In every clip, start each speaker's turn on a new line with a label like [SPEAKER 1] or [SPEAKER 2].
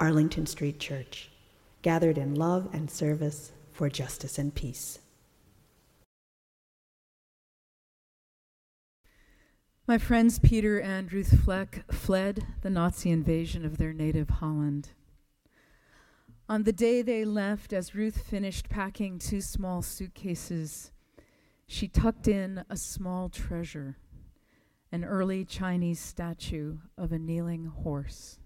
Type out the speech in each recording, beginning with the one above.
[SPEAKER 1] Arlington Street Church, gathered in love and service for justice and peace.
[SPEAKER 2] My friends Peter and Ruth Fleck fled the Nazi invasion of their native Holland. On the day they left, as Ruth finished packing two small suitcases, she tucked in a small treasure an early Chinese statue of a kneeling horse.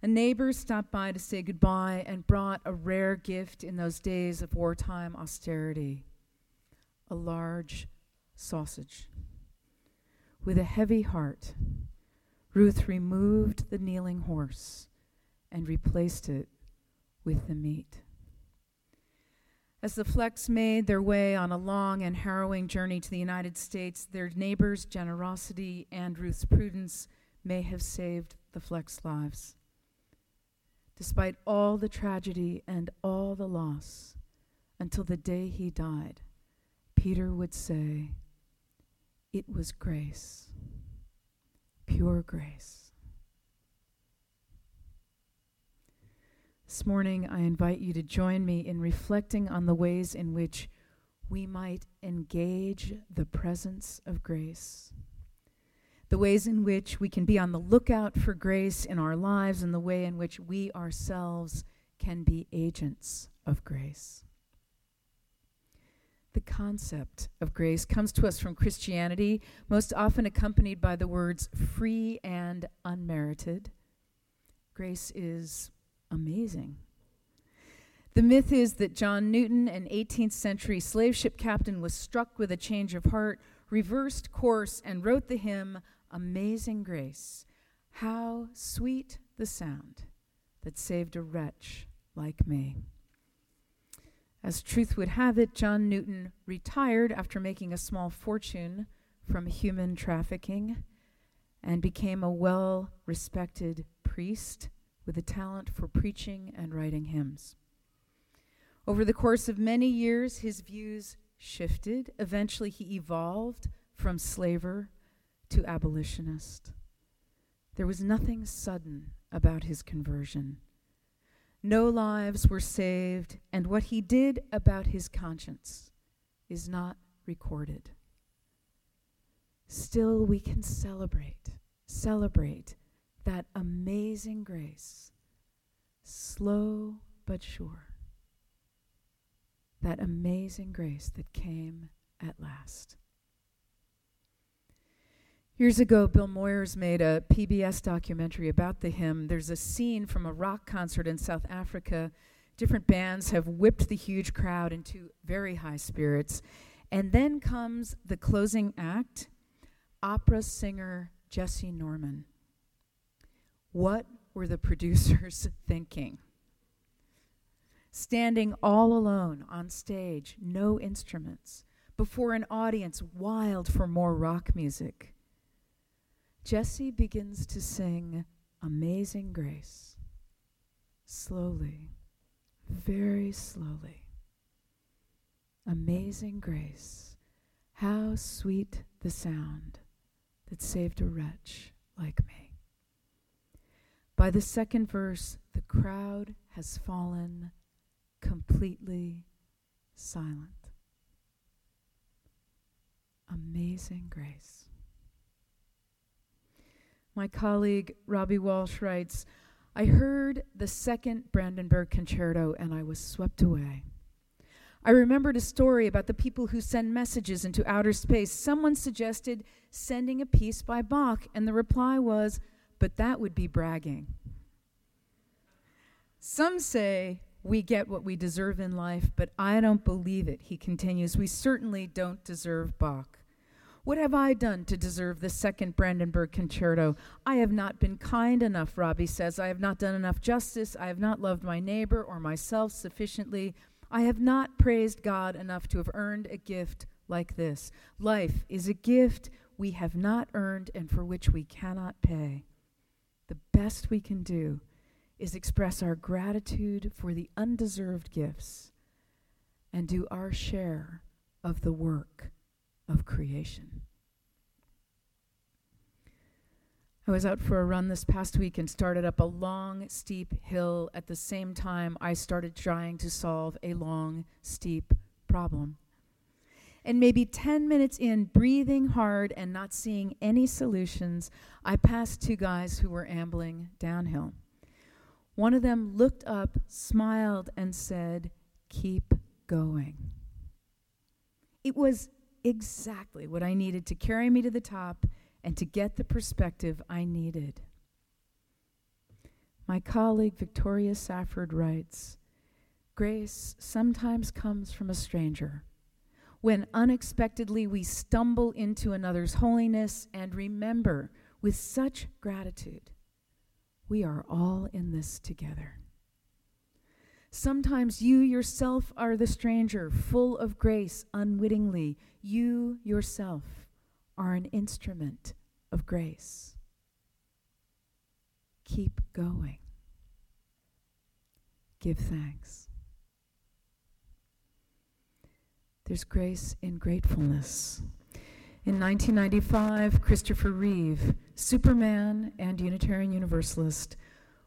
[SPEAKER 2] A neighbor stopped by to say goodbye and brought a rare gift in those days of wartime austerity a large sausage. With a heavy heart, Ruth removed the kneeling horse and replaced it with the meat. As the Flecks made their way on a long and harrowing journey to the United States, their neighbors' generosity and Ruth's prudence may have saved the Flecks' lives. Despite all the tragedy and all the loss, until the day he died, Peter would say, It was grace, pure grace. This morning, I invite you to join me in reflecting on the ways in which we might engage the presence of grace the ways in which we can be on the lookout for grace in our lives, and the way in which we ourselves can be agents of grace. The concept of grace comes to us from Christianity, most often accompanied by the words free and unmerited. Grace is amazing. The myth is that John Newton, an 18th century slave ship captain, was struck with a change of heart, reversed course, and wrote the hymn, Amazing grace, how sweet the sound that saved a wretch like me. As truth would have it, John Newton retired after making a small fortune from human trafficking and became a well respected priest with a talent for preaching and writing hymns. Over the course of many years, his views shifted. Eventually, he evolved from slaver to abolitionist. There was nothing sudden about his conversion. No lives were saved, and what he did about his conscience is not recorded. Still, we can celebrate, celebrate that amazing grace, slow but sure. That amazing grace that came at last. Years ago, Bill Moyers made a PBS documentary about the hymn. There's a scene from a rock concert in South Africa. Different bands have whipped the huge crowd into very high spirits. And then comes the closing act opera singer Jessye Norman. What were the producers thinking? Standing all alone on stage, no instruments, before an audience wild for more rock music Jessye begins to sing Amazing Grace. Slowly, very slowly. Amazing Grace. How sweet the sound that saved a wretch like me. By the second verse, the crowd has fallen completely silent. Amazing grace. My colleague Robbie Walsh writes I heard the second Brandenburg Concerto and I was swept away. I remembered a story about the people who send messages into outer space. Someone suggested sending a piece by Bach, and the reply was, But that would be bragging. Some say we get what we deserve in life, but I don't believe it, he continues. We certainly don't deserve Bach. What have I done to deserve the second Brandenburg Concerto? I have not been kind enough, Robbie says. I have not done enough justice. I have not loved my neighbor or myself sufficiently. I have not praised God enough to have earned a gift like this. Life is a gift we have not earned and for which we cannot pay. The best we can do is express our gratitude for the undeserved gifts and do our share of the work of creation. I was out for a run this past week and started up a long, steep hill at the same time I started trying to solve a long, steep problem. And maybe 10 minutes in, breathing hard and not seeing any solutions, I passed two guys who were ambling downhill. One of them looked up, smiled, and said, Keep going. It was exactly what I needed to carry me to the top and to get the perspective I needed. My colleague Victoria Safford writes Grace sometimes comes from a stranger. When unexpectedly we stumble into another's holiness and remember with such gratitude, we are all in this together. Sometimes you yourself are the stranger, full of grace, unwittingly. You yourself are an instrument of grace. Keep going. Give thanks. There's grace in gratefulness. In 1995, Christopher Reeve, Superman and Unitarian Universalist,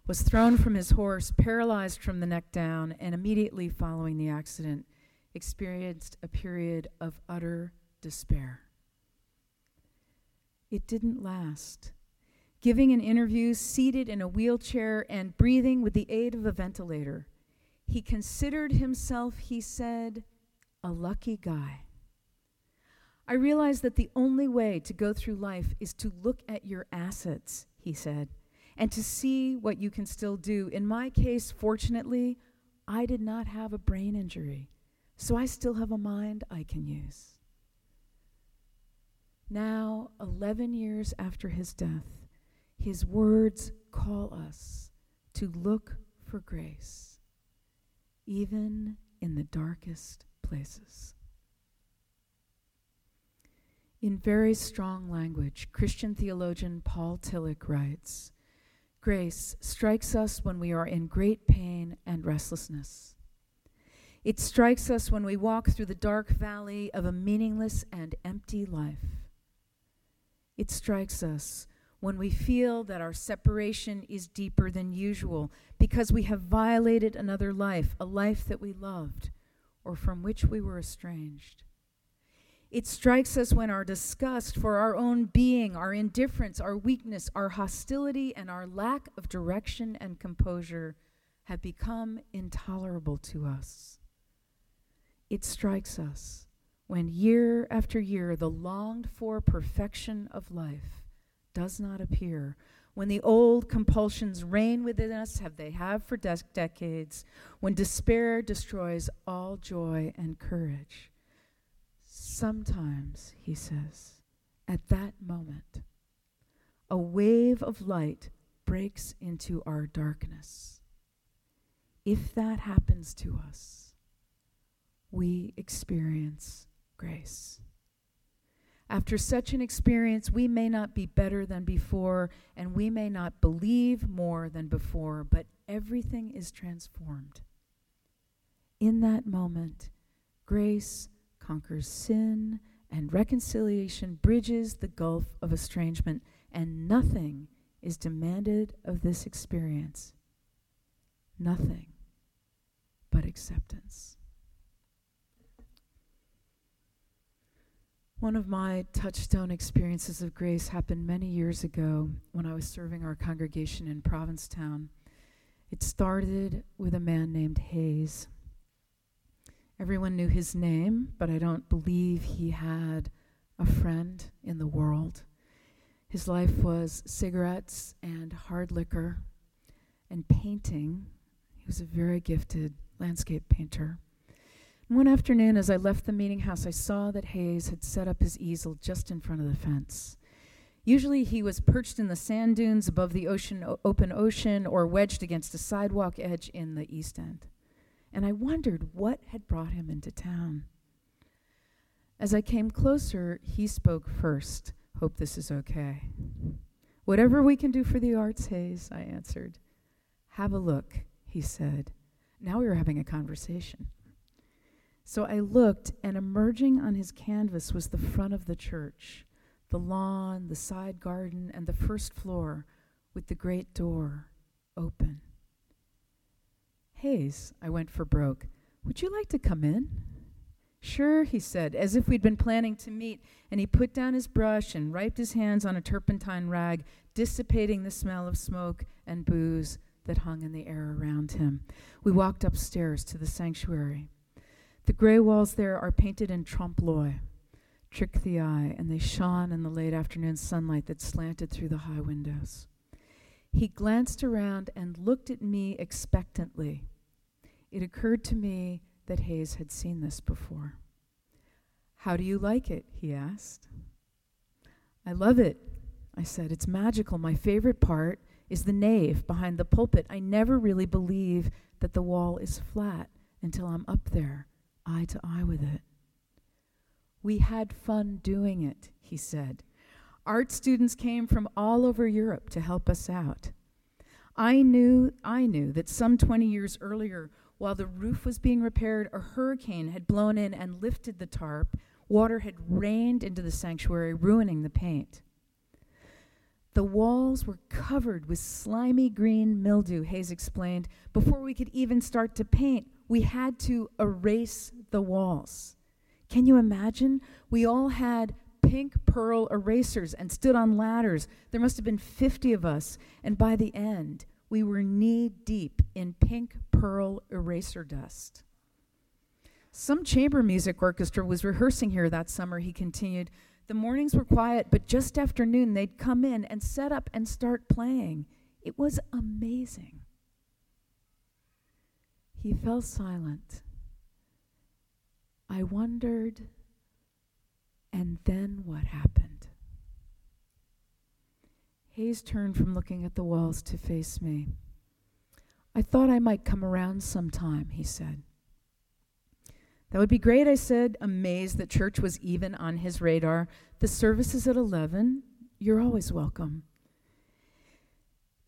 [SPEAKER 2] was thrown from his horse, paralyzed from the neck down, and immediately following the accident, experienced a period of utter despair. It didn't last. Giving an interview, seated in a wheelchair, and breathing with the aid of a ventilator, he considered himself, he said, a lucky guy. I realized that the only way to go through life is to look at your assets, he said, and to see what you can still do. In my case, fortunately, I did not have a brain injury, so I still have a mind I can use. Now, 11 years after his death, his words call us to look for grace, even in the darkest places. In very strong language, Christian theologian Paul Tillich writes Grace strikes us when we are in great pain and restlessness. It strikes us when we walk through the dark valley of a meaningless and empty life. It strikes us when we feel that our separation is deeper than usual because we have violated another life, a life that we loved or from which we were estranged. It strikes us when our disgust for our own being, our indifference, our weakness, our hostility, and our lack of direction and composure have become intolerable to us. It strikes us when year after year the longed for perfection of life does not appear, when the old compulsions reign within us, have they have for de- decades, when despair destroys all joy and courage. Sometimes, he says, at that moment, a wave of light breaks into our darkness. If that happens to us, we experience grace. After such an experience, we may not be better than before, and we may not believe more than before, but everything is transformed. In that moment, grace conquers sin, and reconciliation bridges the gulf of estrangement, and nothing is demanded of this experience. Nothing but acceptance. One of my touchstone experiences of grace happened many years ago when I was serving our congregation in Provincetown. It started with a man named Hayes. Everyone knew his name, but I don't believe he had a friend in the world. His life was cigarettes and hard liquor and painting. He was a very gifted landscape painter. One afternoon, as I left the meeting house, I saw that Hayes had set up his easel just in front of the fence. Usually, he was perched in the sand dunes above the ocean, open ocean or wedged against a sidewalk edge in the East End. And I wondered what had brought him into town. As I came closer, he spoke first. Hope this is okay. Whatever we can do for the arts, Hayes, I answered. Have a look, he said. Now we were having a conversation. So I looked, and emerging on his canvas was the front of the church, the lawn, the side garden, and the first floor with the great door open. Hayes, I went for broke. Would you like to come in? Sure, he said, as if we'd been planning to meet, and he put down his brush and wiped his hands on a turpentine rag, dissipating the smell of smoke and booze that hung in the air around him. We walked upstairs to the sanctuary. The gray walls there are painted in trompe l'oeil, trick the eye, and they shone in the late afternoon sunlight that slanted through the high windows. He glanced around and looked at me expectantly. It occurred to me that Hayes had seen this before. How do you like it? he asked. I love it, I said. It's magical. My favorite part is the nave behind the pulpit. I never really believe that the wall is flat until I'm up there eye to eye with it. We had fun doing it, he said. Art students came from all over Europe to help us out. I knew, I knew that some 20 years earlier, while the roof was being repaired, a hurricane had blown in and lifted the tarp. Water had rained into the sanctuary, ruining the paint. The walls were covered with slimy green mildew, Hayes explained. Before we could even start to paint, we had to erase the walls. Can you imagine? We all had pink pearl erasers and stood on ladders. There must have been 50 of us, and by the end, we were knee deep in pink pearl eraser dust. Some chamber music orchestra was rehearsing here that summer, he continued. The mornings were quiet, but just after noon, they'd come in and set up and start playing. It was amazing. He fell silent. I wondered, and then what happened? Hayes turned from looking at the walls to face me. I thought I might come around sometime, he said. That would be great, I said, amazed that church was even on his radar. The service is at 11. You're always welcome.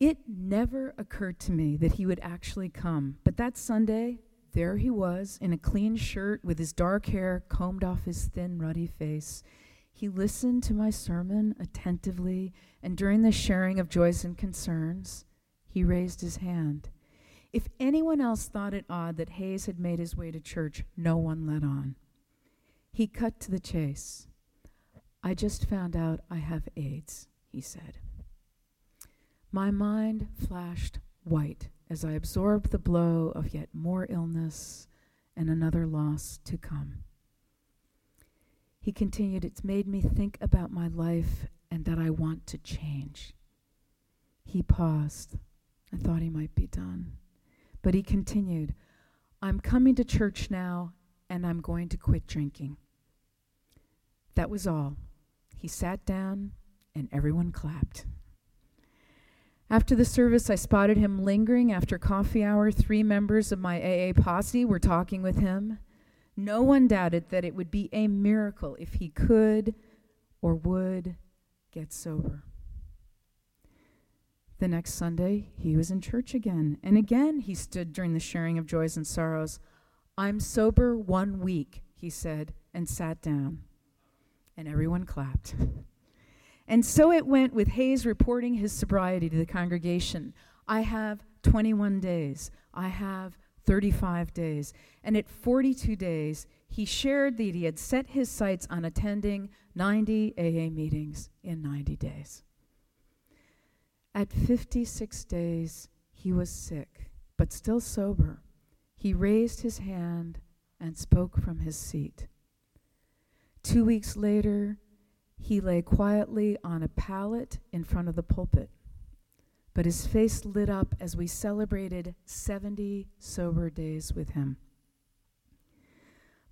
[SPEAKER 2] It never occurred to me that he would actually come. But that Sunday, there he was in a clean shirt with his dark hair combed off his thin, ruddy face. He listened to my sermon attentively, and during the sharing of joys and concerns, he raised his hand. If anyone else thought it odd that Hayes had made his way to church, no one let on. He cut to the chase. I just found out I have AIDS, he said. My mind flashed white as I absorbed the blow of yet more illness and another loss to come. He continued, It's made me think about my life and that I want to change. He paused. I thought he might be done. But he continued, I'm coming to church now and I'm going to quit drinking. That was all. He sat down and everyone clapped. After the service, I spotted him lingering after coffee hour. Three members of my AA posse were talking with him. No one doubted that it would be a miracle if he could or would get sober. The next Sunday, he was in church again, and again he stood during the sharing of joys and sorrows. I'm sober one week, he said, and sat down. And everyone clapped. And so it went with Hayes reporting his sobriety to the congregation. I have 21 days. I have 35 days. And at 42 days, he shared that he had set his sights on attending 90 AA meetings in 90 days. At 56 days, he was sick, but still sober. He raised his hand and spoke from his seat. Two weeks later, he lay quietly on a pallet in front of the pulpit, but his face lit up as we celebrated 70 sober days with him.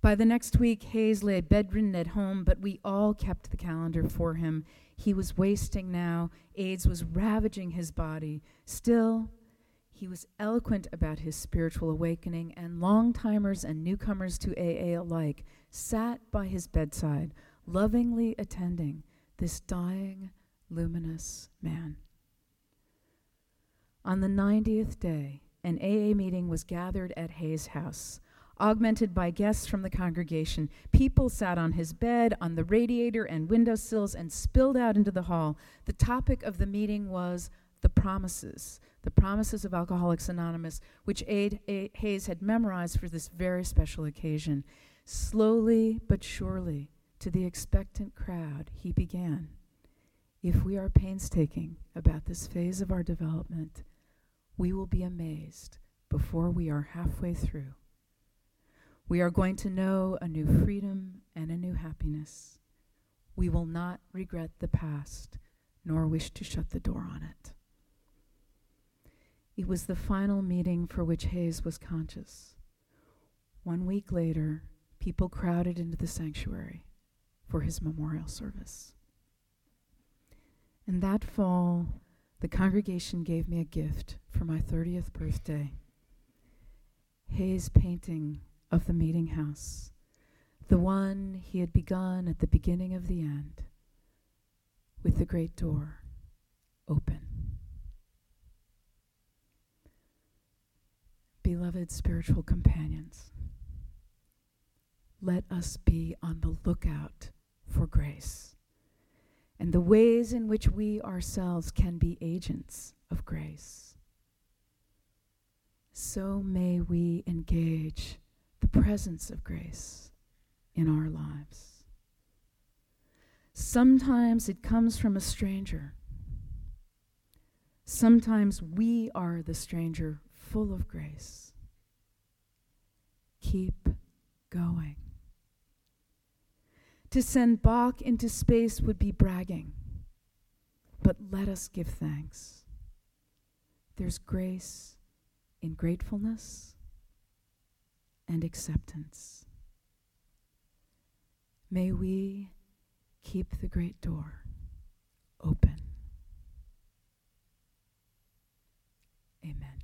[SPEAKER 2] By the next week, Hayes lay bedridden at home, but we all kept the calendar for him. He was wasting now. AIDS was ravaging his body. Still, he was eloquent about his spiritual awakening, and long timers and newcomers to AA alike sat by his bedside, lovingly attending this dying, luminous man. On the 90th day, an AA meeting was gathered at Hayes' house. Augmented by guests from the congregation, people sat on his bed, on the radiator and window sills, and spilled out into the hall. The topic of the meeting was the promises, the promises of Alcoholics Anonymous, which A- Hayes had memorized for this very special occasion. Slowly but surely, to the expectant crowd, he began. If we are painstaking about this phase of our development, we will be amazed before we are halfway through. We are going to know a new freedom and a new happiness. We will not regret the past, nor wish to shut the door on it. It was the final meeting for which Hayes was conscious. One week later, people crowded into the sanctuary for his memorial service. And that fall, the congregation gave me a gift for my 30th birthday. Hayes' painting of the meeting house, the one he had begun at the beginning of the end, with the great door open. Beloved spiritual companions, let us be on the lookout for grace and the ways in which we ourselves can be agents of grace. So may we engage the presence of grace in our lives. Sometimes it comes from a stranger. Sometimes we are the stranger full of grace. Keep going. To send Bach into space would be bragging, but let us give thanks. There's grace in gratefulness and acceptance. May we keep the great door open. Amen.